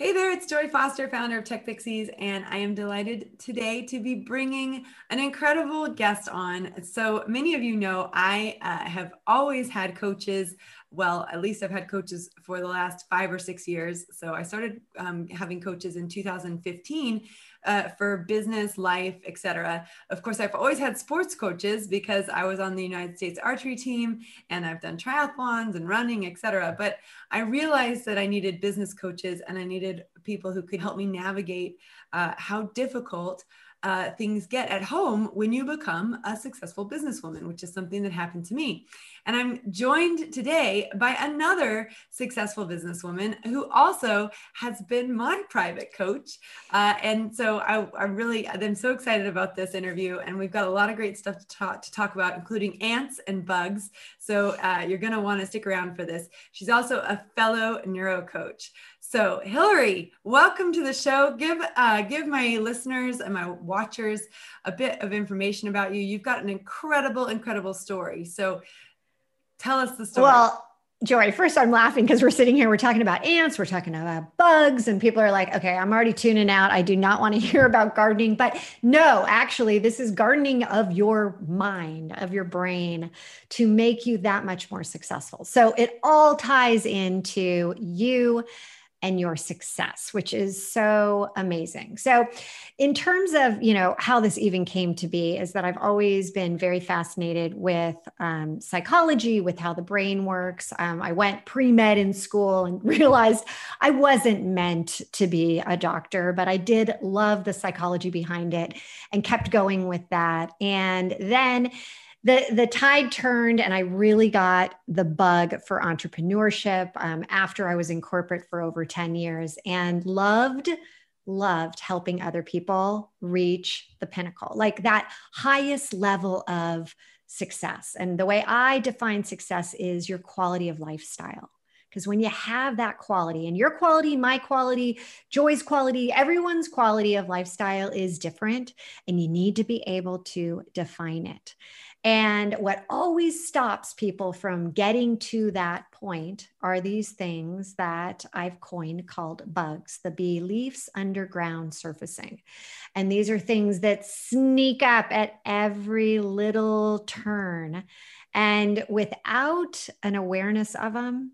Hey there, it's Joy Foster, founder of Tech Pixies, and I am delighted today to be bringing an incredible guest on. So many of you know I uh, have always had coaches. Well, at least I've had coaches for the last five or six years. So I started um, having coaches in 2015 uh, for business, life, etc. Of course, I've always had sports coaches because I was on the United States archery team and I've done triathlons and running, etc. But I realized that I needed business coaches and I needed people who could help me navigate uh, how difficult uh, things get at home when you become a successful businesswoman, which is something that happened to me. And I'm joined today by another successful businesswoman who also has been my private coach. Uh, and so I, I really, I'm so excited about this interview. And we've got a lot of great stuff to talk, to talk about, including ants and bugs. So uh, you're going to want to stick around for this. She's also a fellow neuro coach. So, Hillary, welcome to the show. Give uh, give my listeners and my watchers a bit of information about you. You've got an incredible, incredible story. So, tell us the story. Well, Joy, first I'm laughing because we're sitting here, we're talking about ants, we're talking about bugs, and people are like, okay, I'm already tuning out. I do not want to hear about gardening. But no, actually, this is gardening of your mind, of your brain to make you that much more successful. So it all ties into you and your success which is so amazing. So in terms of you know how this even came to be is that i've always been very fascinated with um, psychology with how the brain works. Um, i went pre-med in school and realized i wasn't meant to be a doctor but i did love the psychology behind it and kept going with that. And then the the tide turned and i really got the bug for entrepreneurship um, after i was in corporate for over 10 years and loved loved helping other people reach the pinnacle like that highest level of success. And the way i define success is your quality of lifestyle. Because when you have that quality and your quality my quality joy's quality everyone's quality of lifestyle is different and you need to be able to define it and what always stops people from getting to that point are these things that I've coined called bugs, the beliefs underground surfacing. And these are things that sneak up at every little turn. And without an awareness of them,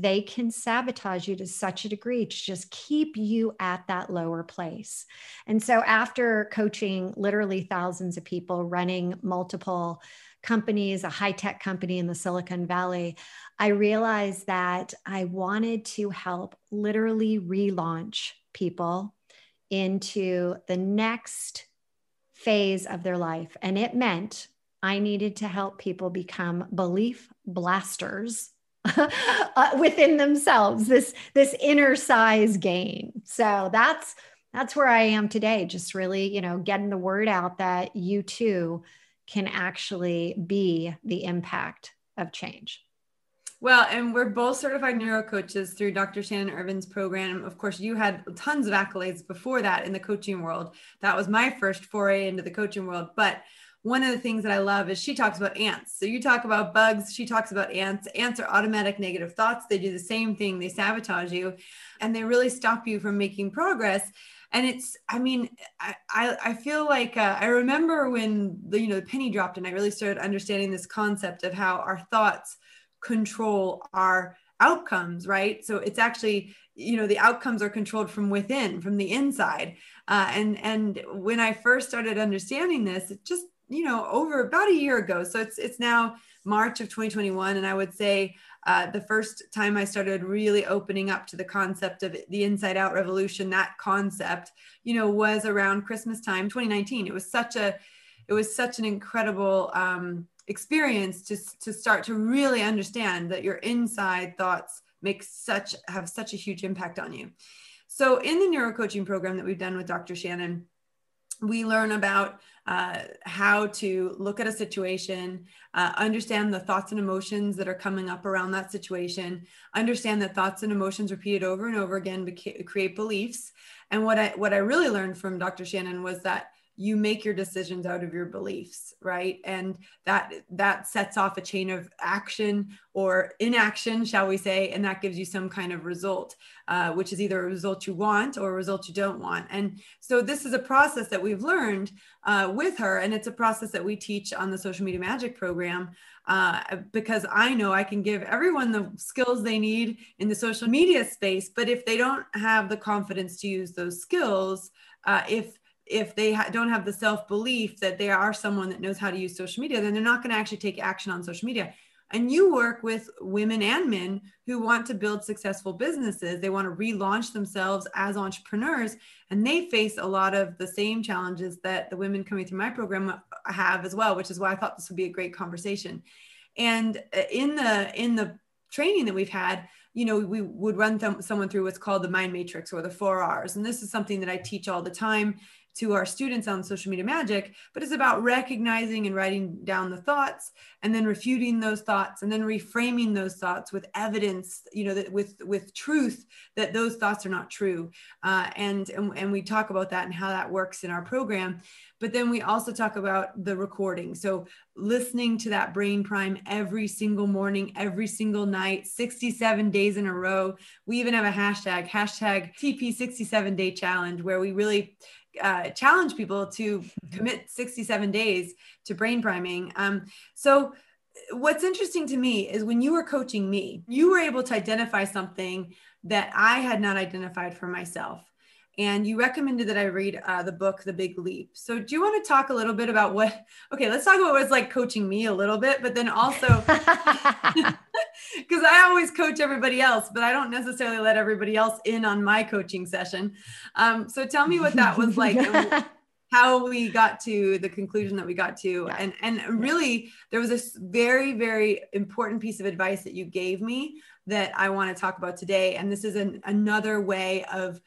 they can sabotage you to such a degree to just keep you at that lower place. And so, after coaching literally thousands of people running multiple companies, a high tech company in the Silicon Valley, I realized that I wanted to help literally relaunch people into the next phase of their life. And it meant I needed to help people become belief blasters uh, within themselves this this inner size gain so that's that's where i am today just really you know getting the word out that you too can actually be the impact of change well, and we're both certified neuro coaches through Dr. Shannon Irvin's program. Of course, you had tons of accolades before that in the coaching world. That was my first foray into the coaching world. But one of the things that I love is she talks about ants. So you talk about bugs, she talks about ants. Ants are automatic negative thoughts. They do the same thing, they sabotage you and they really stop you from making progress. And it's, I mean, I, I, feel like uh, I remember when the, you know, the penny dropped and I really started understanding this concept of how our thoughts control our outcomes, right? So it's actually, you know, the outcomes are controlled from within, from the inside. Uh, and and when I first started understanding this, it just you know over about a year ago. So it's it's now march of 2021 and i would say uh, the first time i started really opening up to the concept of the inside out revolution that concept you know was around christmas time 2019 it was such a it was such an incredible um, experience to, to start to really understand that your inside thoughts make such have such a huge impact on you. So in the neuro coaching program that we've done with dr shannon we learn about uh, how to look at a situation, uh, understand the thoughts and emotions that are coming up around that situation, understand that thoughts and emotions repeated over and over again create beliefs. And what I what I really learned from Dr. Shannon was that you make your decisions out of your beliefs right and that that sets off a chain of action or inaction shall we say and that gives you some kind of result uh, which is either a result you want or a result you don't want and so this is a process that we've learned uh, with her and it's a process that we teach on the social media magic program uh, because I know I can give everyone the skills they need in the social media space. But if they don't have the confidence to use those skills, uh, if if they ha- don't have the self belief that they are someone that knows how to use social media, then they're not going to actually take action on social media. And you work with women and men who want to build successful businesses. They want to relaunch themselves as entrepreneurs. And they face a lot of the same challenges that the women coming through my program have as well, which is why I thought this would be a great conversation. And uh, in the in the training that we've had, you know, we would run th- someone through what's called the mind matrix or the four R's. And this is something that I teach all the time to our students on social media magic, but it's about recognizing and writing down the thoughts and then refuting those thoughts and then reframing those thoughts with evidence, you know, that with with truth that those thoughts are not true. Uh, and, and and we talk about that and how that works in our program. But then we also talk about the recording. So listening to that brain prime every single morning, every single night, 67 days in a row. We even have a hashtag, hashtag TP 67 day challenge, where we really uh, challenge people to commit 67 days to brain priming. Um, so, what's interesting to me is when you were coaching me, you were able to identify something that I had not identified for myself. And you recommended that I read uh, the book, The Big Leap. So, do you want to talk a little bit about what? Okay, let's talk about what it's like coaching me a little bit, but then also because I always coach everybody else, but I don't necessarily let everybody else in on my coaching session. Um, so tell me what that was like. how we got to the conclusion that we got to yeah. and and really there was this very very important piece of advice that you gave me that i want to talk about today and this is an, another way of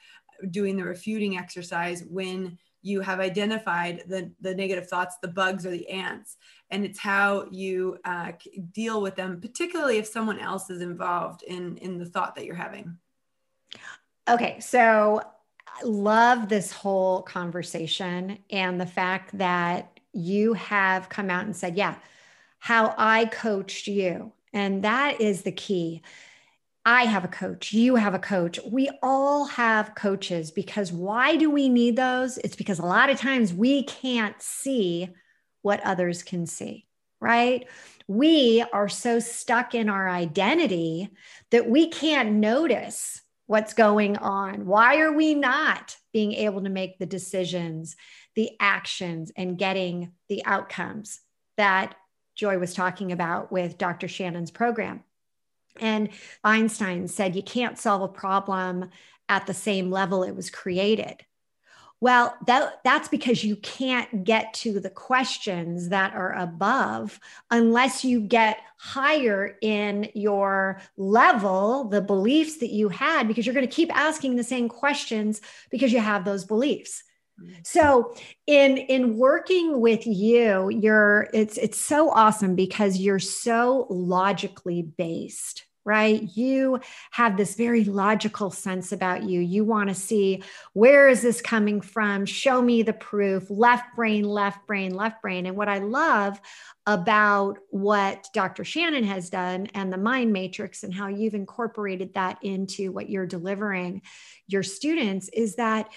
doing the refuting exercise when you have identified the, the negative thoughts, the bugs or the ants. And it's how you uh, deal with them, particularly if someone else is involved in, in the thought that you're having. Okay. So I love this whole conversation and the fact that you have come out and said, yeah, how I coached you. And that is the key. I have a coach, you have a coach. We all have coaches because why do we need those? It's because a lot of times we can't see what others can see, right? We are so stuck in our identity that we can't notice what's going on. Why are we not being able to make the decisions, the actions, and getting the outcomes that Joy was talking about with Dr. Shannon's program? And Einstein said you can't solve a problem at the same level it was created. Well, that, that's because you can't get to the questions that are above unless you get higher in your level, the beliefs that you had, because you're going to keep asking the same questions because you have those beliefs. Mm-hmm. So in in working with you, you're it's it's so awesome because you're so logically based right? You have this very logical sense about you. You want to see where is this coming from? Show me the proof. Left brain, left brain, left brain. And what I love about what Dr. Shannon has done and the mind matrix and how you've incorporated that into what you're delivering your students is that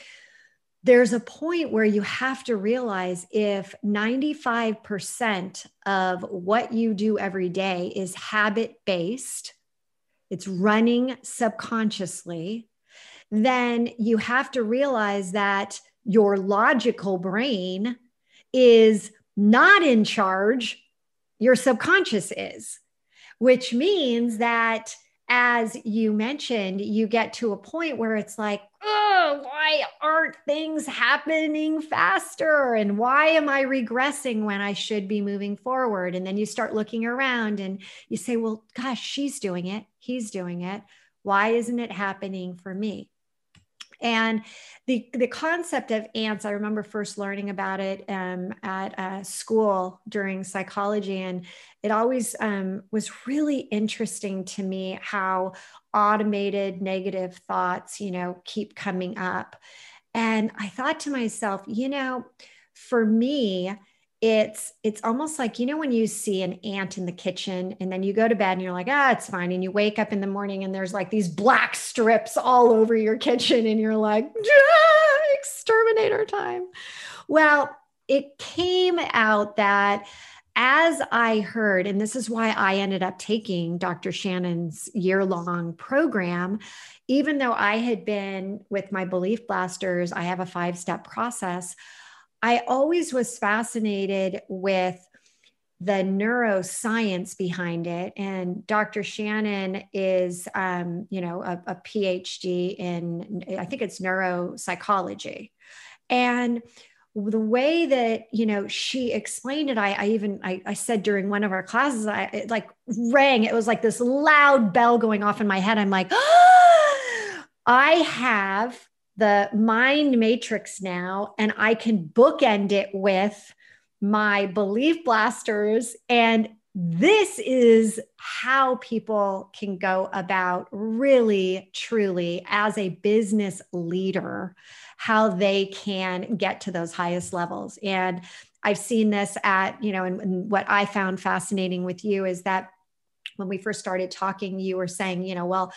there's a point where you have to realize if 95% of what you do every day is habit based, it's running subconsciously, then you have to realize that your logical brain is not in charge, your subconscious is, which means that as you mentioned, you get to a point where it's like, oh, why aren't things happening faster? And why am I regressing when I should be moving forward? And then you start looking around and you say, well, gosh, she's doing it. He's doing it. Why isn't it happening for me? And the, the concept of ants, I remember first learning about it um, at school during psychology. And it always um, was really interesting to me how automated negative thoughts, you know, keep coming up. And I thought to myself, you know, for me, it's it's almost like you know when you see an ant in the kitchen and then you go to bed and you're like ah it's fine and you wake up in the morning and there's like these black strips all over your kitchen and you're like ah, exterminator time well it came out that as I heard, and this is why I ended up taking Dr. Shannon's year long program, even though I had been with my belief blasters, I have a five step process. I always was fascinated with the neuroscience behind it. And Dr. Shannon is, um, you know, a, a PhD in, I think it's neuropsychology. And the way that you know she explained it i, I even I, I, said during one of our classes i it like rang it was like this loud bell going off in my head i'm like i have the mind matrix now and i can bookend it with my belief blasters. And this is how people can go about really truly as a business leader how they can get to those highest levels. And i've seen this at you know and, and what i found fascinating with you is that when we first started talking you were saying you know well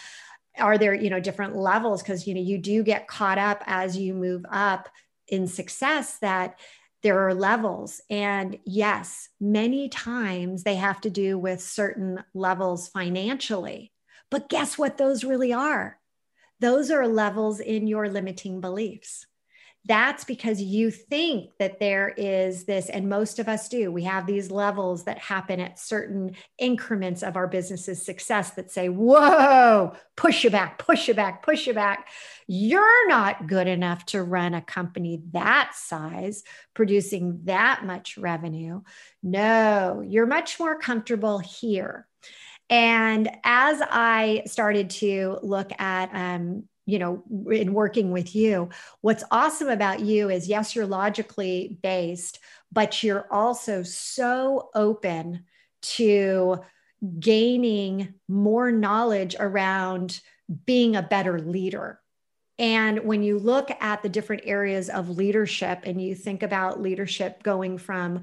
are there you know different levels because you know you do get caught up as you move up in success that there are levels. And yes, many times they have to do with certain levels financially. But guess what those really are? Those are levels in your limiting beliefs that's because you think that there is this, and most of us do. We have these levels that happen at certain increments of our business's success that say, Whoa, push you back, push you back, push you back. You're not good enough to run a company that size, producing that much revenue. No, you're much more comfortable here. And as I started to look at um, you know in working with you. What's awesome about you is yes you're logically based but you're also so open to gaining more knowledge around being a better leader. And when you look at the different areas of leadership and you think about leadership going from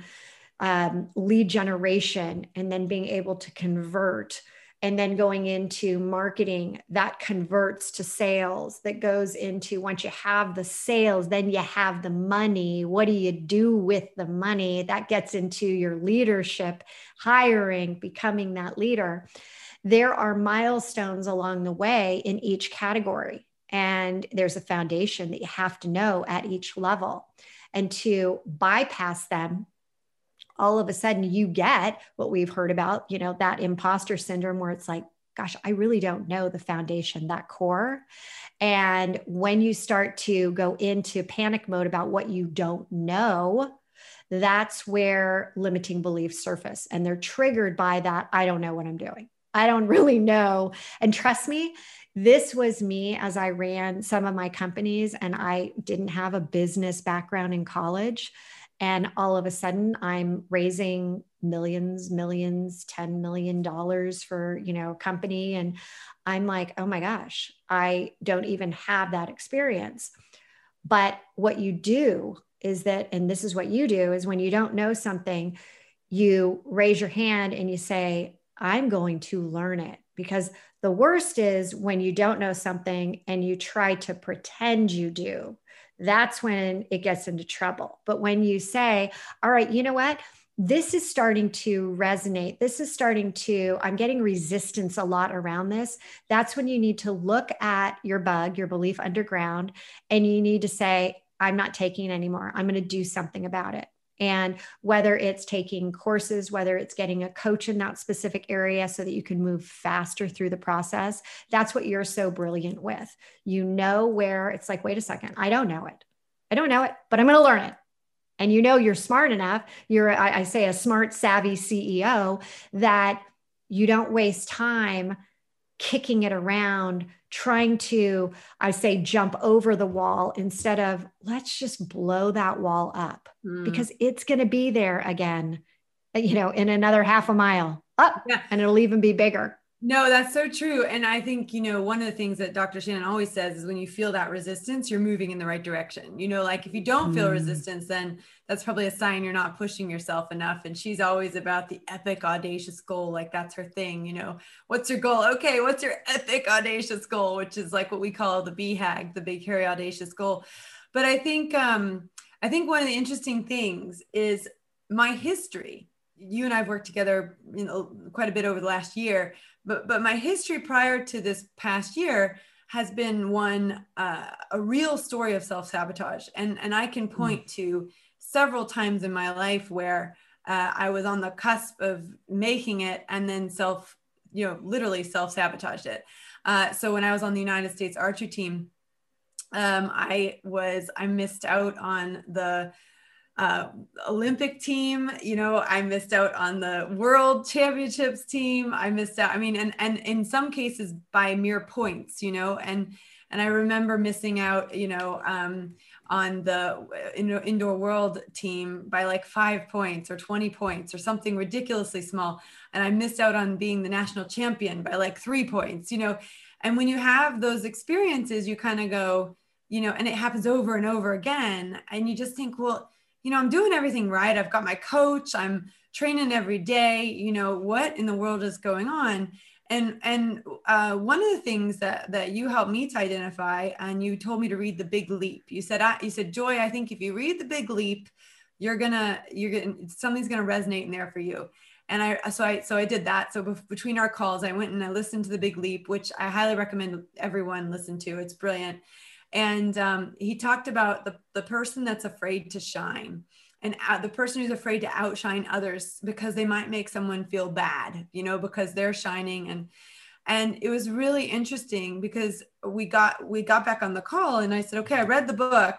um, lead generation and then being able to convert and then going into marketing that converts to sales that goes into once you have the sales then you have the money. What do you do with the money? That gets into your leadership hiring becoming that leader. There are milestones along the way in each category and there's a foundation that you have to know at each level. And to bypass them all of a sudden you get what we've heard about, you know, that imposter syndrome where it's like, gosh, I really don't know the foundation, that core. And when you start to go into panic mode about what you don't know, that's where limiting beliefs surface. And they're triggered by that. I don't know what I'm doing. I don't really know. And trust me, this was me as I ran some of my companies and I didn't have a business background in college and all of a sudden i'm raising millions millions 10 million dollars for you know a company. And i'm like oh my gosh i don't even have that experience. But what you do is that and this is what you do is when you don't know something you raise your hand and you say i'm going to learn it. Because the worst is when you don't know something and you try to pretend you do that's when it gets into trouble. But when you say, all right, you know what? This is starting to resonate. This is starting to, I'm getting resistance a lot around this. That's when you need to look at your bug, your belief underground, and you need to say, I'm not taking anymore. I'm going to do something about it. And whether it's taking courses, whether it's getting a coach in that specific area so that you can move faster through the process, that's what you're so brilliant with. You know where it's like, wait a second, I don't know it. I don't know it, but I'm going to learn it. And you know, you're smart enough, you're, I, I say, a smart, savvy CEO that you don't waste time kicking it around, trying to, I say, jump over the wall instead of let's just blow that wall up mm. because it's going to be there again, you know, in another half a mile up yeah. and it'll even be bigger. No, that's so true. And I think, you know, one of the things that Dr. Shannon always says is when you feel that resistance, you're moving in the right direction. You know, like if you don't feel mm. resistance, then that's probably a sign you're not pushing yourself enough. And she's always about the epic, audacious goal. Like that's her thing. You know, what's your goal? Okay, what's your epic, audacious goal? Which is like what we call the BHAG, the big, hairy, audacious goal. But I think, um, I think one of the interesting things is my history. You and I've worked together, you know, quite a bit over the last year but but my history prior to this past year has been one uh, a real story of self-sabotage and and i can hmm. point mm. to several times in my life where uh, i was on the cusp of making it and then self you know literally self-sabotaged it uh, so when i was on the united states archery team um, i was i missed out on the uh, Olympic team. You know, I missed out on the World Championships team. I missed out. I mean, and and in some cases by mere points. You know, and and I remember missing out. You know. Um, on the indoor world team by like five points or 20 points or something ridiculously small. And I missed out on being the national champion by like three points, you know. And when you have those experiences, you kind of go, you know, and it happens over and over again. And you just think, well, you know, I'm doing everything right. I've got my coach, I'm training every day. You know, what in the world is going on? And and uh, one of the things that that you helped me to identify, and you told me to read the Big Leap. You said, I, you said, Joy, I think if you read the Big Leap, you're gonna you're gonna something's gonna resonate in there for you and I so I so I did that. So between our calls, I went and I listened to the Big Leap, which I highly recommend everyone listen to. It's brilliant and um, he talked about the, the person that's afraid to shine and uh, the person who's afraid to outshine others because they might make someone feel bad you know because they're shining. And and it was really interesting because we got we got back on the call and i said okay i read the book.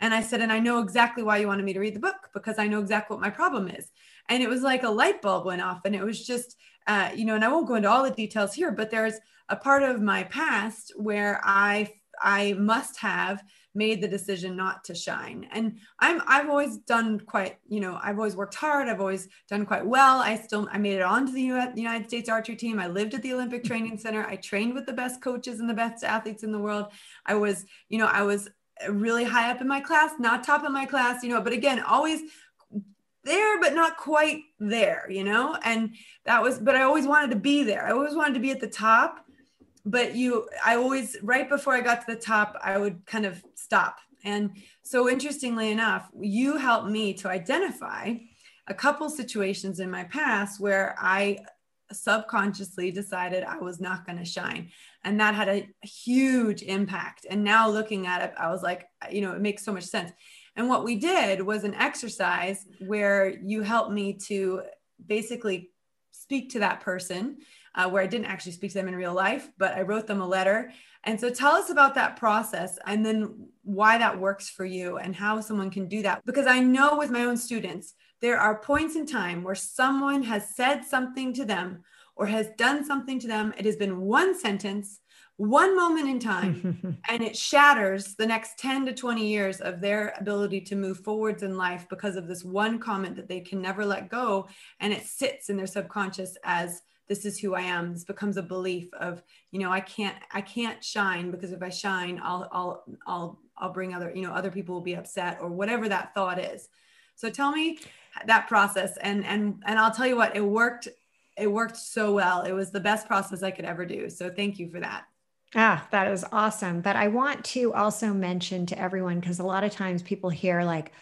And i said and i know exactly why you wanted me to read the book because i know exactly what my problem is. And it was like a light bulb went off and it was just uh, you know and i won't go into all the details here but there's a part of my past where i I must have made the decision not to shine. And I'm I've always done quite, you know, I've always worked hard. I've always done quite well. I still I made it onto the US, United States archery team. I lived at the Olympic Training Center. I trained with the best coaches and the best athletes in the world. I was, you know, I was really high up in my class, not top of my class, you know, but again, always there but not quite there, you know? And that was but I always wanted to be there. I always wanted to be at the top but you i always right before i got to the top i would kind of stop. And so interestingly enough you helped me to identify a couple situations in my past where i subconsciously decided i was not going to shine. And that had a huge impact. And now looking at it i was like you know it makes so much sense. And what we did was an exercise where you helped me to basically speak to that person uh, where I didn't actually speak to them in real life, but I wrote them a letter. And so tell us about that process and then why that works for you and how someone can do that. Because I know with my own students, there are points in time where someone has said something to them or has done something to them. It has been one sentence, one moment in time, and it shatters the next 10 to 20 years of their ability to move forwards in life because of this one comment that they can never let go. And it sits in their subconscious as this is who I am. This becomes a belief of, you know, I can't, I can't shine because if I shine, I'll, I'll, I'll, I'll bring other, you know, other people will be upset or whatever that thought is. So tell me that process and, and, and I'll tell you what, it worked. It worked so well. It was the best process I could ever do. So thank you for that. Ah, that is awesome. But I want to also mention to everyone, because a lot of times people hear like,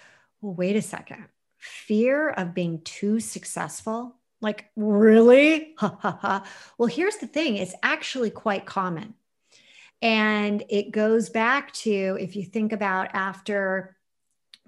well, wait a second, fear of being too successful like, really? well, here's the thing it's actually quite common. And it goes back to if you think about after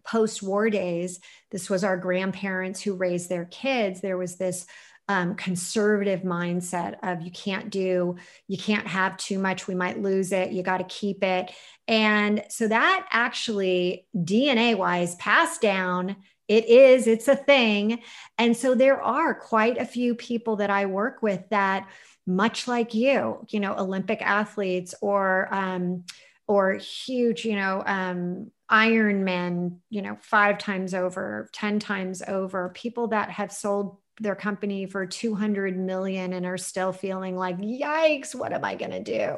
post war days, this was our grandparents who raised their kids. There was this um, conservative mindset of you can't do, you can't have too much, we might lose it, you got to keep it. And so that actually, DNA wise, passed down it is, it's a thing. And so there are quite a few people that I work with that, much like you, you know, Olympic athletes or, um, or huge, you know, um, Ironman, you know, five times over, 10 times over, people that have sold their company for 200 million and are still feeling like, yikes, what am I going to do?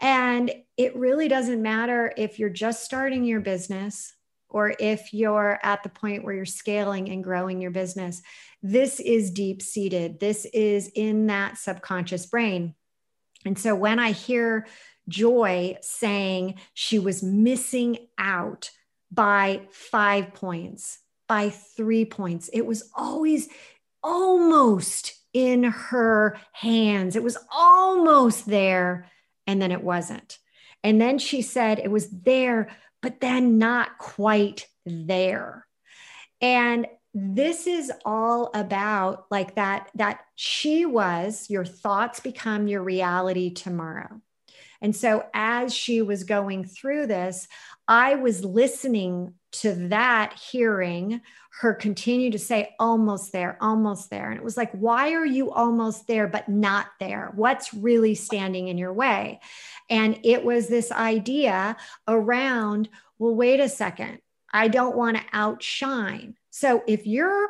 And it really doesn't matter if you're just starting your business or if you're at the point where you're scaling and growing your business. This is deep seated, this is in that subconscious brain. And so when I hear Joy saying she was missing out by five points, by three points, it was always almost in her hands. It was almost there, and then it wasn't. And then she said it was there, but then not quite there. And this is all about like that that she was your thoughts become your reality tomorrow and so as she was going through this i was listening to that hearing her continue to say almost there almost there and it was like why are you almost there but not there what's really standing in your way and it was this idea around well wait a second i don't want to outshine so if your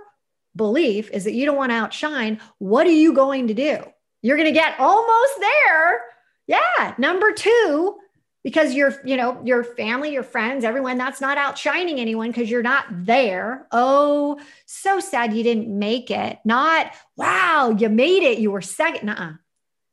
belief is that you don't want to outshine, what are you going to do? You're going to get almost there. Yeah. Number two, because your you know your family your friends everyone that's not outshining anyone because you're not there oh so sad you didn't make it not wow you made it you were second nuh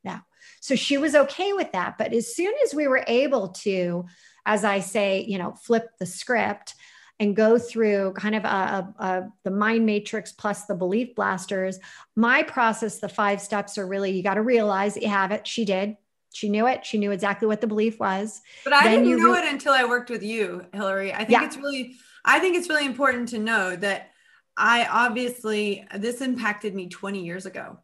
no so she was okay with that but as soon as we were able to as i say you know flip the script and go through kind of a, a, a, the mind matrix plus the belief blasters, my process, the five steps are really you got to realize that you have it. She did. She knew it. She knew exactly what the belief was. But I then didn't know re- it until I worked with you, Hillary. I think yeah. it's really, I think it's really important to know that I obviously this impacted me 20 years ago.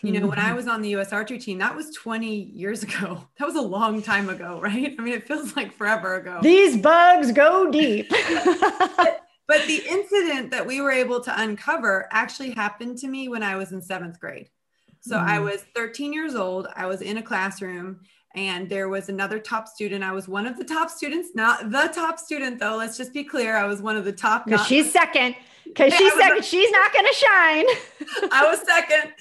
You know, when I was on the US archery team, that was 20 years ago. That was a long time ago, right? I mean, it feels like forever ago. These bugs go deep. but, but the incident that we were able to uncover actually happened to me when I was in seventh grade. So mm. I was 13 years old. I was in a classroom and there was another top student. I was one of the top students, not the top student though. Let's just be clear. I was one of the top. Because she's second. Because she's second. she's not going to shine. I was second,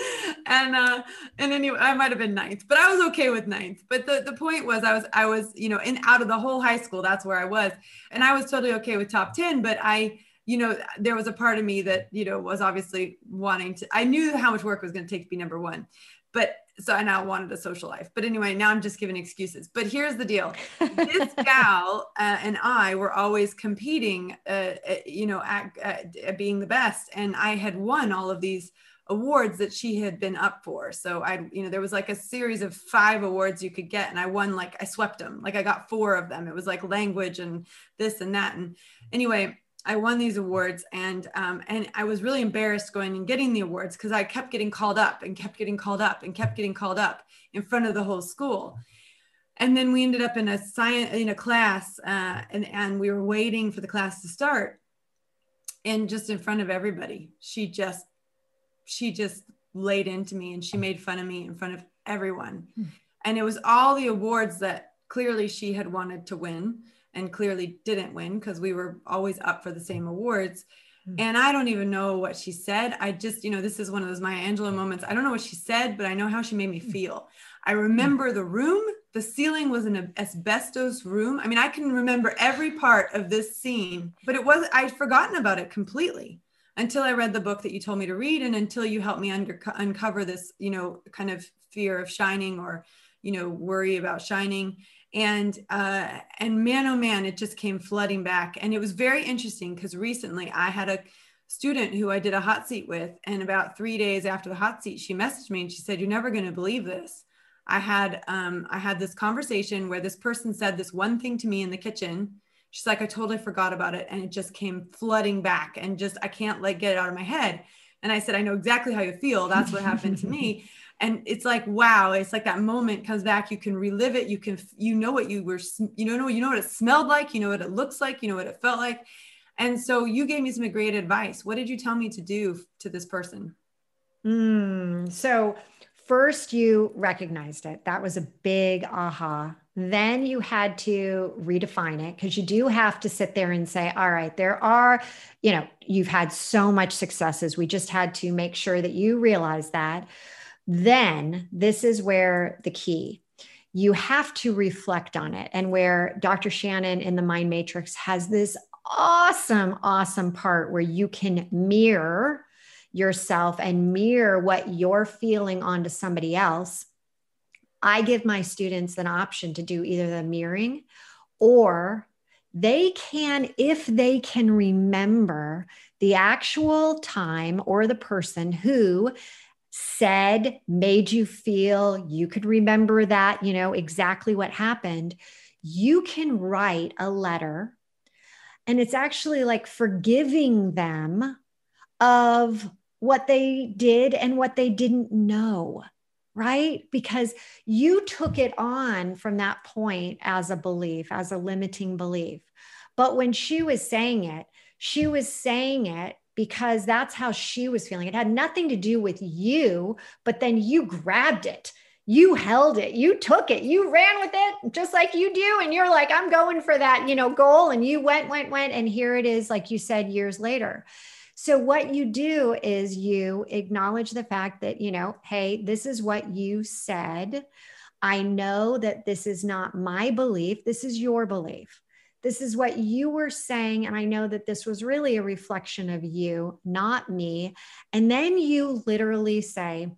and uh, and anyway, I might have been ninth, but I was okay with ninth. But the the point was, I was I was you know in out of the whole high school, that's where I was, and I was totally okay with top ten. But I you know there was a part of me that you know was obviously wanting to. I knew how much work was going to take to be number one, but so I now wanted a social life. But anyway, now I'm just giving excuses. But here's the deal: this gal uh, and I were always competing, uh, uh, you know, at, at, being the best, and I had won all of these awards that she had been up for. So I, you know, there was like a series of five awards you could get, and I won like I swept them. Like I got four of them. It was like language and this and that. And anyway, I won these awards and um, and I was really embarrassed going and getting the awards because I kept getting called up and kept getting called up and kept getting called up in front of the whole school. And then we ended up in a science in a class uh, and and we were waiting for the class to start. And just in front of everybody, she just she just laid into me and she made fun of me in front of everyone. Hmm. And it was all the awards that clearly she had wanted to win and clearly didn't win because we were always up for the same mm-hmm. awards. Mm-hmm. And I don't even know what she said. I just, you know, this is one of those Maya Angelou mm-hmm. moments. I don't know what she said, but I know how she made me mm-hmm. feel. I remember the room. The ceiling was an asbestos room. I mean, I can remember every part of this scene, but it was, I'd forgotten about it completely until I read the book that you told me to read and until you helped me under, uncover this, you know, kind of fear of shining or, you know, worry about shining and uh, and man oh man it just came flooding back. And it was very interesting because recently i had a student who i did a hot seat with and about three days after the hot seat she messaged me and she said you're never going to believe this. I had um, i had this conversation where this person said this one thing to me in the kitchen. She's like i totally forgot about it and it just came flooding back and just i can't like get it out of my head. And i said i know exactly how you feel. That's what happened to me and it's like wow it's like that moment comes back you can relive it you can you know what you were you know you know what it smelled like you know what it looks like you know what it felt like. And so you gave me some great advice. What did you tell me to do to this person? Mm, so first you recognized it. That was a big aha. Then you had to redefine it because you do have to sit there and say, all right, there are, you know, you've had so much successes. We just had to make sure that you realize that. Then this is where the key you have to reflect on it. And where Dr. Shannon in the Mind Matrix has this awesome, awesome part where you can mirror yourself and mirror what you're feeling onto somebody else. I give my students an option to do either the mirroring or they can, if they can remember the actual time or the person who said, made you feel, you could remember that, you know, exactly what happened, you can write a letter. And it's actually like forgiving them of what they did and what they didn't know, right? Because you took it on from that point as a belief, as a limiting belief. But when she was saying it, she was saying it because that's how she was feeling. It had nothing to do with you, but then you grabbed it. You held it, you took it, you ran with it just like you do. And you're like, I'm going for that, you know, goal. And you went, went, went. And here it is, like you said, years later. So, what you do is you acknowledge the fact that, you know, hey, this is what you said. I know that this is not my belief, this is your belief. This is what you were saying. And I know that this was really a reflection of you, not me. And then you literally say,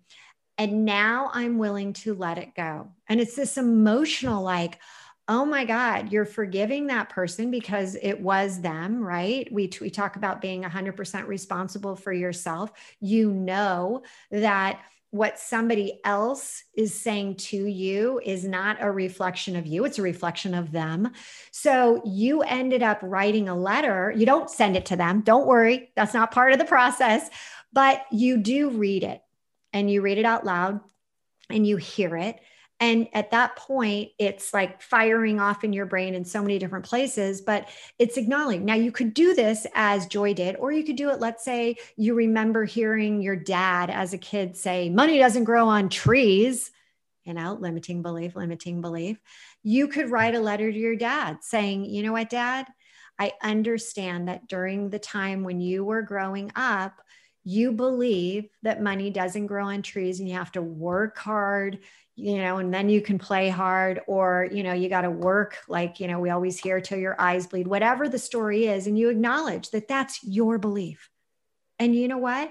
and now I'm willing to let it go. And it's this emotional, like, oh my God, you're forgiving that person because it was them, right? We, we talk about being 100% responsible for yourself. You know that what somebody else is saying to you is not a reflection of you, it's a reflection of them. So you ended up writing a letter. You don't send it to them. Don't worry, that's not part of the process, but you do read it and you read it out loud and you hear it. And at that point, it's like firing off in your brain in so many different places, but it's acknowledging. Now, you could do this as Joy did, or you could do it. Let's say you remember hearing your dad as a kid say, Money doesn't grow on trees, you know, limiting belief, limiting belief. You could write a letter to your dad saying, You know what, dad? I understand that during the time when you were growing up, you believe that money doesn't grow on trees and you have to work hard you know, and then you can play hard, or, you know, you got to work like, you know, we always hear till your eyes bleed, whatever the story is. And you acknowledge that that's your belief. And you know what?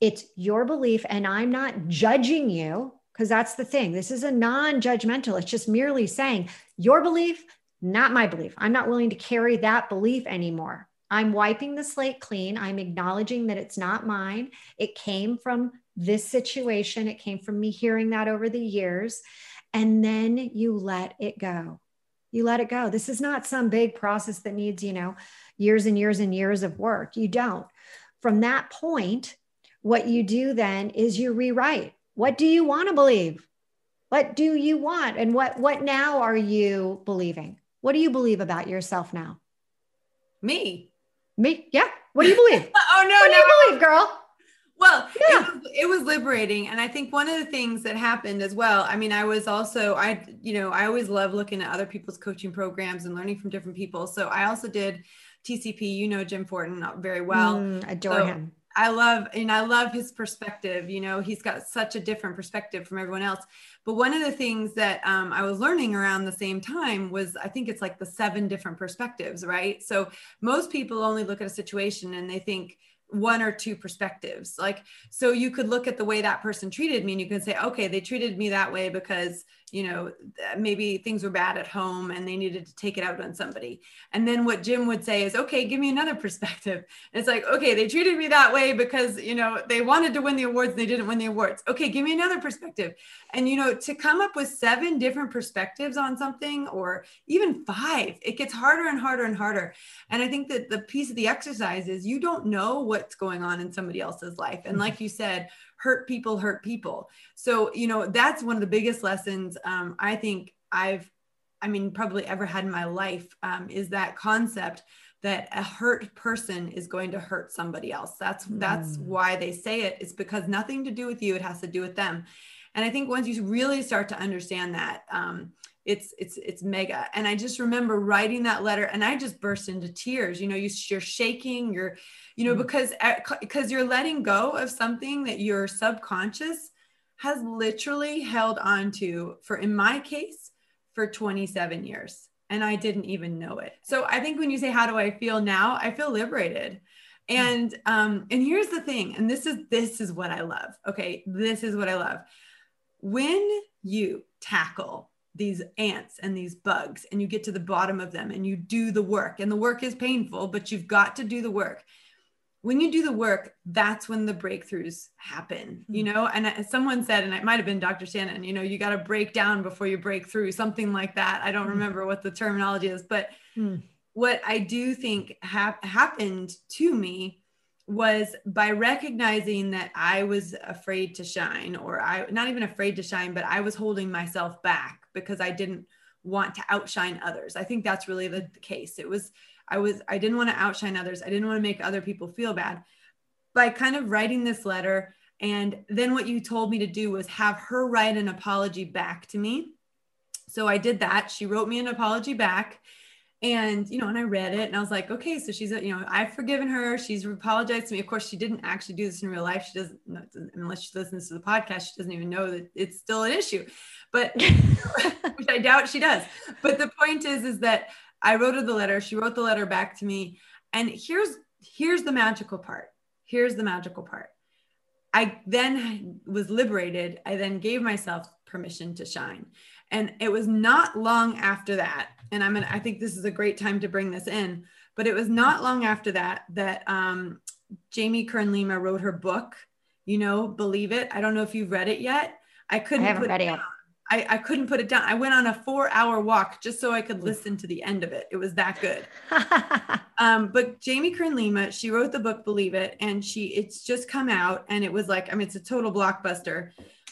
It's your belief. And I'm not judging you because that's the thing. This is a non judgmental, it's just merely saying your belief, not my belief. I'm not willing to carry that belief anymore. I'm wiping the slate clean. I'm acknowledging that it's not mine. It came from this situation. It came from me hearing that over the years. And then you let it go. You let it go. This is not some big process that needs, you know, years and years and years of work. You don't. From that point, what you do then is you rewrite. What do you want to believe? What do you want? And what what now are you believing? What do you believe about yourself now? Me. Me? Yeah. What do you believe? oh no, what no. do you believe, girl? Well, yeah. it, was, it was liberating. And I think one of the things that happened as well, I mean, I was also, I, you know, I always love looking at other people's coaching programs and learning from different people. So I also did TCP, you know, Jim Fortin very well. Mm, adore so him. I love, and I love his perspective. You know, he's got such a different perspective from everyone else. But one of the things that um, I was learning around the same time was I think it's like the seven different perspectives, right? So most people only look at a situation and they think, one or two perspectives. Like so you could look at the way that person treated me and you can say okay they treated me that way because you know maybe things were bad at home and they needed to take it out on somebody. And then what jim would say is okay give me another perspective. And it's like okay they treated me that way because you know they wanted to win the awards they didn't win the awards. Okay give me another perspective. And you know to come up with seven different perspectives on something or even five it gets harder and harder and harder. And i think that the piece of the exercise is you don't know what's going on in somebody else's life. And mm-hmm. like you said hurt people hurt people. So you know that's one of the biggest lessons um, i think i've i mean probably ever had in my life um, is that concept that a hurt person is going to hurt somebody else. That's that's mm. why they say it. It's because nothing to do with you. It has to do with them. And i think once you really start to understand that um, it's it's it's mega. And i just remember writing that letter and i just burst into tears. You know you, you're shaking you're you know mm-hmm. because because you're letting go of something that your subconscious has literally held on to for in my case for 27 years and i didn't even know it. So i think when you say how do i feel now? I feel liberated. Mm. and um and here's the thing and this is this is what i love okay? This is what i love. When you tackle these ants and these bugs and you get to the bottom of them and you do the work and the work is painful but you've got to do the work when you do the work that's when the breakthroughs happen you mm-hmm. know and someone said and it might have been dr shannon you know you got to break down before you break through something like that i don't mm. remember what the terminology is but mm. what i do think ha- happened to me was by recognizing that I was afraid to shine, or I not even afraid to shine, but I was holding myself back because I didn't want to outshine others. I think that's really the, the case. It was, I was, I didn't want to outshine others. I didn't want to make other people feel bad. By kind of writing this letter, and then what you told me to do was have her write an apology back to me. So I did that. She wrote me an apology back and you know and i read it and i was like okay so she's you know i've forgiven her. She's apologized to me. Of course she didn't actually do this in real life. She doesn't unless she listens to the podcast she doesn't even know that it's still an issue. But which i doubt she does. But the point is is that i wrote her the letter. She wrote the letter back to me. And here's here's the magical part. Here's the magical part. I then was liberated. I then gave myself permission to shine. And it was not long after that and I'm gonna, I think this is a great time to bring this in. But it was not long after that that um, Jamie Kern Lima wrote her book. You know, believe it. I don't know if you've read it yet. I couldn't. I haven't read it yet. I, I couldn't put it down. I went on a four hour walk just so I could listen to the end of it. It was that good. um, but Jamie Kern Lima, she wrote the book Believe It, and she it's just come out, and it was like I mean it's a total blockbuster.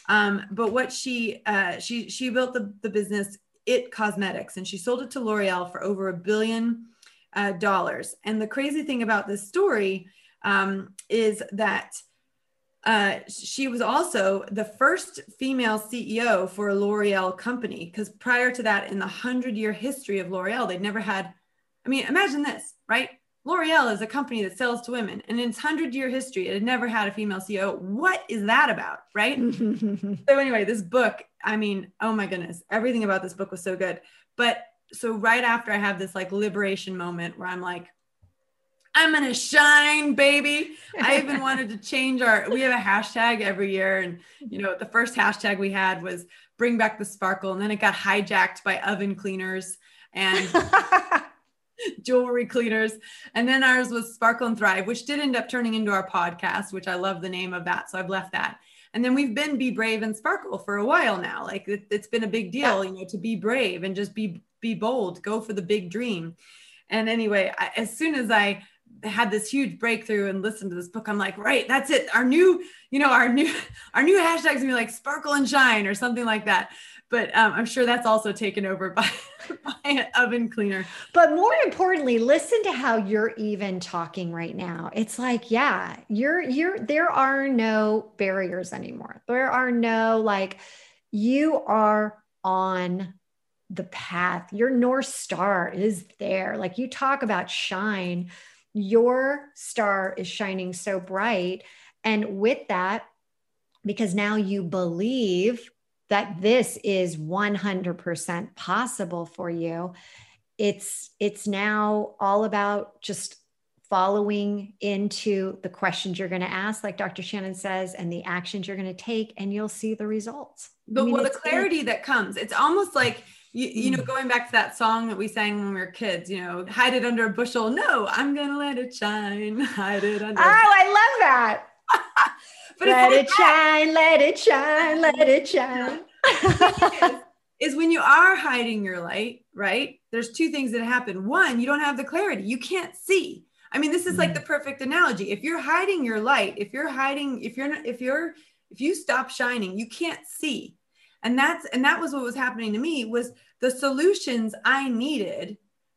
Um, but what she uh, she she built the the business IT Cosmetics, and she sold it to L'Oreal for over a billion uh, dollars. And the crazy thing about this story um, is that uh, she was also the first female CEO for a L'Oreal company. Because prior to that, in the hundred year history of L'Oreal, they'd never had. I mean, imagine this, right? L'Oreal is a company that sells to women, and in its hundred year history, it had never had a female CEO. What is that about, right? so anyway, this book, I mean, oh my goodness, everything about this book was so good. But so right after I have this like liberation moment where I'm like, I'm gonna shine, baby. I even wanted to change our. We have a hashtag every year, and you know, the first hashtag we had was "Bring Back the Sparkle," and then it got hijacked by oven cleaners and jewelry cleaners. And then ours was Sparkle and Thrive, which did end up turning into our podcast, which I love the name of that. So I've left that. And then we've been Be Brave and Sparkle for a while now. Like it, has been a big deal, you know, to be brave and just be be bold, go for the big dream. And anyway, I, as soon as I had this huge breakthrough and listened to this book, I'm like, right, that's it. Our new, you know, our new, our new hashtags gonna be like sparkle and shine or something like that but um, I'm sure that's also taken over by, by an oven cleaner. But more importantly, listen to how you're even talking right now. It's like, yeah, you're you're there are no barriers anymore. There are no like you are on the path. Your north star is there. Like you talk about shine, your star is shining so bright and with that because now you believe that this is 100% possible for you. It's it's now all about just following into the questions you're going to ask like dr shannon says and the actions you're going to take and you'll see the results. But I mean, well the clarity it. that comes it's almost like you, you know mm. going back to that song that we sang when we were kids you know hide it under a bushel. No i'm gonna let it shine. Hide it under oh i love that but let it shine, let it shine, let it shine. is, when you are hiding your light, right? There's two things that happen. One, you don't have the clarity. You can't see. I mean, this is like mm. the perfect analogy. If you're hiding your light, if you're hiding, if you're not, if you're, if you stop shining, you can't see. And that's, and that was what was happening to me was the solutions I needed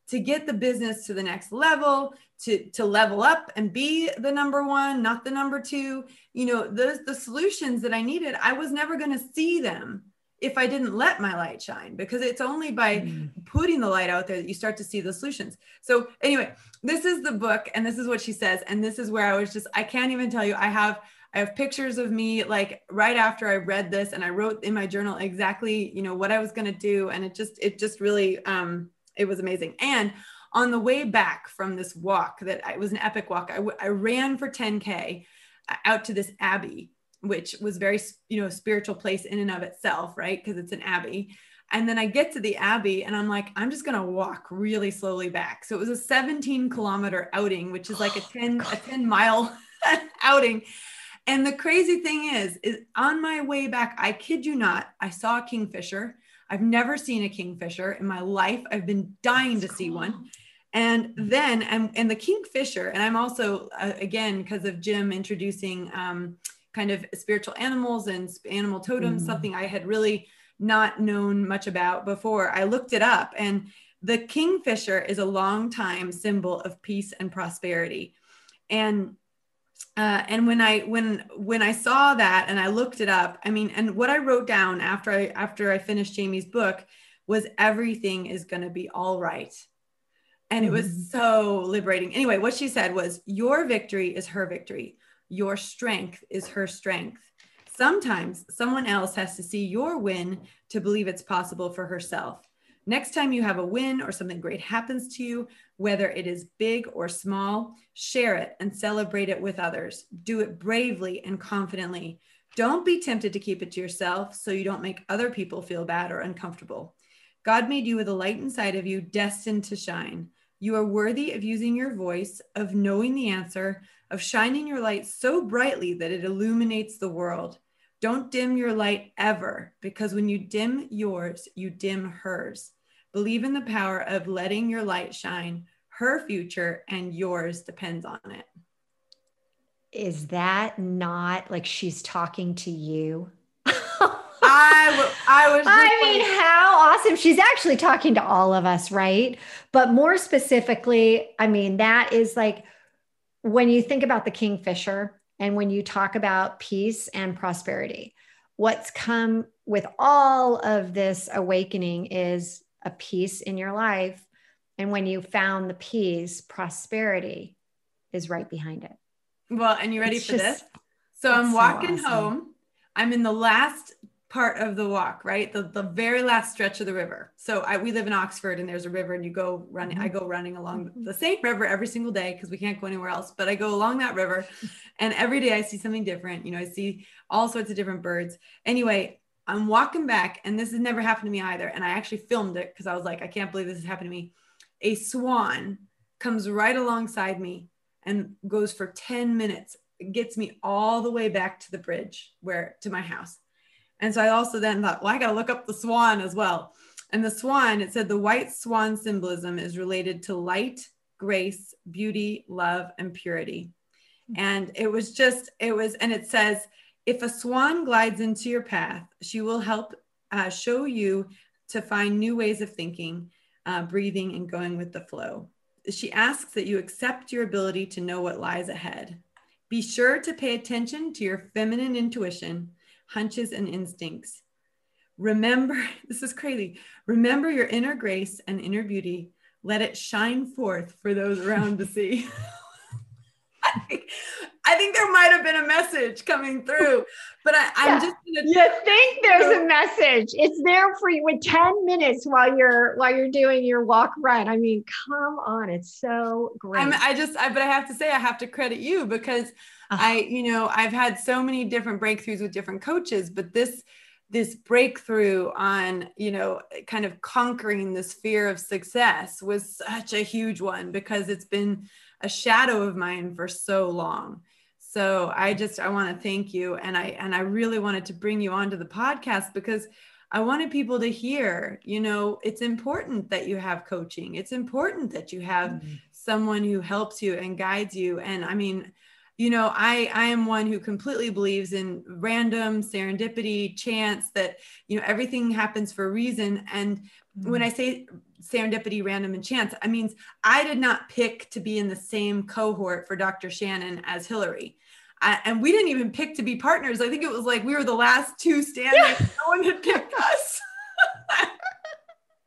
to get the business to the next level to to level up and be the number one not the number two you know those the solutions that i needed i was never going to see them if I didn't let my light shine because it's only by mm. putting the light out there that you start to see the solutions. So, anyway, this is the book, and this is what she says. And this is where I was just, I can't even tell you, I have. I have pictures of me like right after I read this and I wrote in my journal exactly, you know, what I was going to do and it just it just really um it was amazing. And on the way back from this walk that I, it was an epic walk, I, I ran for 10k uh, out to this abbey which was very you know spiritual place in and of itself right? Because it's an abbey. And then i get to the abbey and i'm like i'm just going to walk really slowly back. So it was a 17 kilometer outing which is like a 10 a 10 mile outing. And the crazy thing is is on my way back i kid you not i saw a kingfisher i've never seen a kingfisher in my life i've been dying That's to cool. see one and then and, and the kingfisher and i'm also uh, again because of jim introducing um, kind of spiritual animals and animal totems, mm. something I had really not known much about before. I looked it up, and the kingfisher is a long time symbol of peace and prosperity. And uh, and when I when when I saw that and I looked it up, I mean, and what I wrote down after I after I finished Jamie's book was everything is going to be all right. And it was mm-hmm. so liberating. Anyway, what she said was, Your victory is her victory. Your strength is her strength. Sometimes someone else has to see your win to believe it's possible for herself. Next time you have a win or something great happens to you, whether it is big or small, share it and celebrate it with others. Do it bravely and confidently. Don't be tempted to keep it to yourself so you don't make other people feel bad or uncomfortable. God made you with a light inside of you destined to shine. You are worthy of using your voice, of knowing the answer, of shining your light so brightly that it illuminates the world. Don't dim your light ever, because when you dim yours, you dim hers. Believe in the power of letting your light shine. Her future and yours depends on it. Is that not like she's talking to you? I, w- I was. I mean, like- how awesome. She's actually talking to all of us, right? But more specifically, I mean, that is like when you think about the kingfisher and when you talk about peace and prosperity, what's come with all of this awakening is a peace in your life. And when you found the peace, prosperity is right behind it. Well, and you ready it's for just, this? So I'm walking so awesome. home. I'm in the last part of the walk, right? The, the very last stretch of the river. So I, we live in Oxford and there's a river and you go running, I mm-hmm. go running along the same river every single day because we can't go anywhere else, but I go along that river and every day I see something different. You know, I see all sorts of different birds. Anyway, I'm walking back and this has never happened to me either. And I actually filmed it because I was like, I can't believe this has happened to me. A swan comes right alongside me and goes for 10 minutes, it gets me all the way back to the bridge where to my house and so I also then thought, well, I got to look up the swan as well. And the swan, it said the white swan symbolism is related to light, grace, beauty, love, and purity. Hmm. And it was just, it was, and it says, if a swan glides into your path, she will help uh, show you to find new ways of thinking, uh, breathing, and going with the flow. She asks that you accept your ability to know what lies ahead. Be sure to pay attention to your feminine intuition hunches, and instincts. Remember, this is crazy. Remember your inner grace and inner beauty. Let it shine forth for those around to see. I think there might have been a message coming through, but I, am yeah. just gonna You think there's a message. It's there for you with 10 minutes while you're while you're doing your walk run. I mean, come on, it's so great. I'm, I just I, but I have to say I have to credit you because uh-huh. I, you know, I've had so many different breakthroughs with different coaches, but this this breakthrough on you know kind of conquering this fear of success was such a huge one because it's been a shadow of mine for so long so i just i want to thank you and i and i really wanted to bring you onto the podcast because i wanted people to hear you know it's important that you have coaching it's important that you have mm-hmm. someone who helps you and guides you and i mean you know i i am one who completely believes in random serendipity chance that you know everything happens for a reason and mm-hmm. when i say serendipity random and chance i means i did not pick to be in the same cohort for dr shannon as hillary I, and we didn't even pick to be partners. I think it was like we were the last two standing. Yeah. No one had picked us.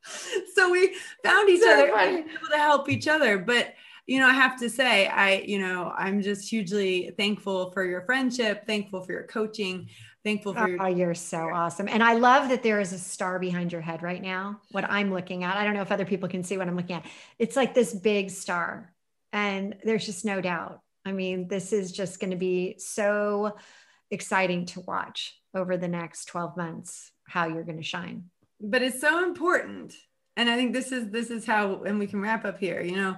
so we found each so other able to help each other. But you know, I have to say, I, you know, I'm just hugely thankful for your friendship, thankful for your coaching, thankful for your. Oh, you're so awesome. And I love that there is a star behind your head right now. What I'm looking at, I don't know if other people can see what I'm looking at. It's like this big star. And there's just no doubt. I mean, this is just going to be so exciting to watch over the next 12 months how you're going to shine. But it's so important. And I think this is this is how and we can wrap up here, you know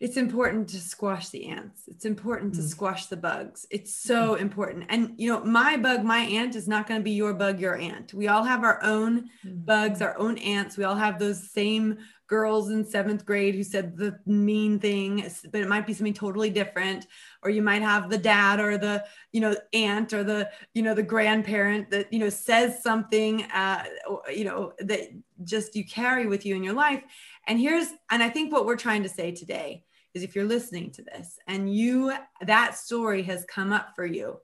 it's important to squash the ants. It's important to mm. squash the bugs. It's so mm. important. And you know, my bug, my ant is not going to be your bug, your ant. We all have our own mm. bugs, our own ants. We all have those same girls in seventh grade who said the mean thing, but it might be something totally different. Or you might have the dad or the, you know, aunt or the, you know, the grandparent that, you know, says something, uh, you know, that just you carry with you in your life and here's, and I think what we're trying to say today is if you're listening to this and you, that story has come up for you,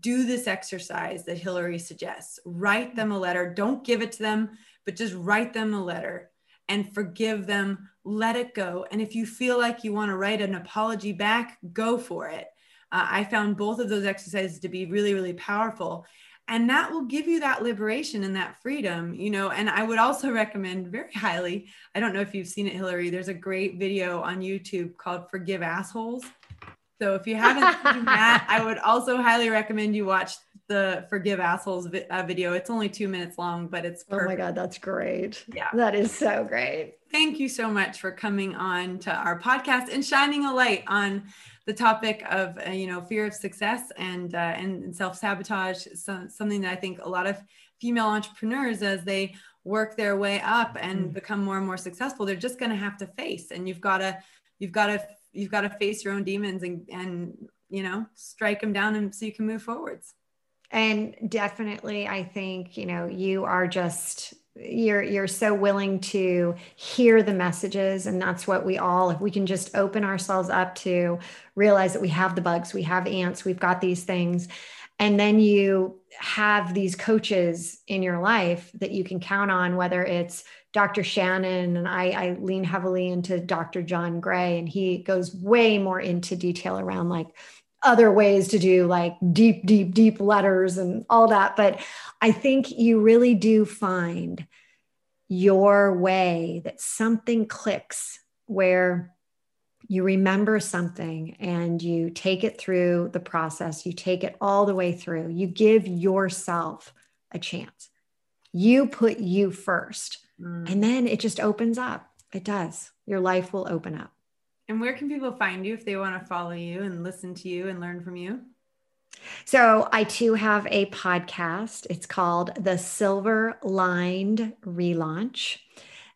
do this exercise that Hillary suggests. Write them a letter. Don't give it to them, but just write them a letter and forgive them. Let it go. And if you feel like you want to write an apology back, go for it. Uh, I found both of those exercises to be really, really powerful and that will give you that liberation and that freedom you know and i would also recommend very highly i don't know if you've seen it hillary there's a great video on youtube called forgive assholes so if you haven't seen that i would also highly recommend you watch the forgive assholes vi- uh, video it's only two minutes long but it's perfect. oh my god that's great yeah that is so great thank you so much for coming on to our podcast and shining a light on the topic of uh, you know fear of success and uh, and self sabotage, so, something that I think a lot of female entrepreneurs as they work their way up and mm. become more and more successful, they're just going to have to face. And you've got to you've got to you've got to face your own demons and and you know strike them down and so you can move forwards. And definitely, I think you know you are just you're you're so willing to hear the messages and that's what we all if we can just open ourselves up to realize that we have the bugs we have ants we've got these things and then you have these coaches in your life that you can count on whether it's dr shannon and I, I lean heavily into dr john gray and he goes way more into detail around like other ways to do like deep, deep, deep letters and all that. But I think you really do find your way that something clicks where you remember something and you take it through the process, you take it all the way through, you give yourself a chance. You put you first, mm. and then it just opens up. It does. Your life will open up. And where can people find you if they want to follow you and listen to you and learn from you? So, I too have a podcast. It's called The Silver Lined Relaunch.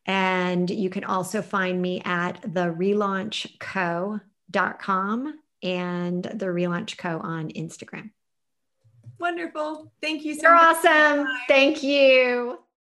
And you can also find me at the therelaunchco.com and the Relaunch Co on Instagram. Wonderful. Thank you so much. You're much. awesome. Thank you.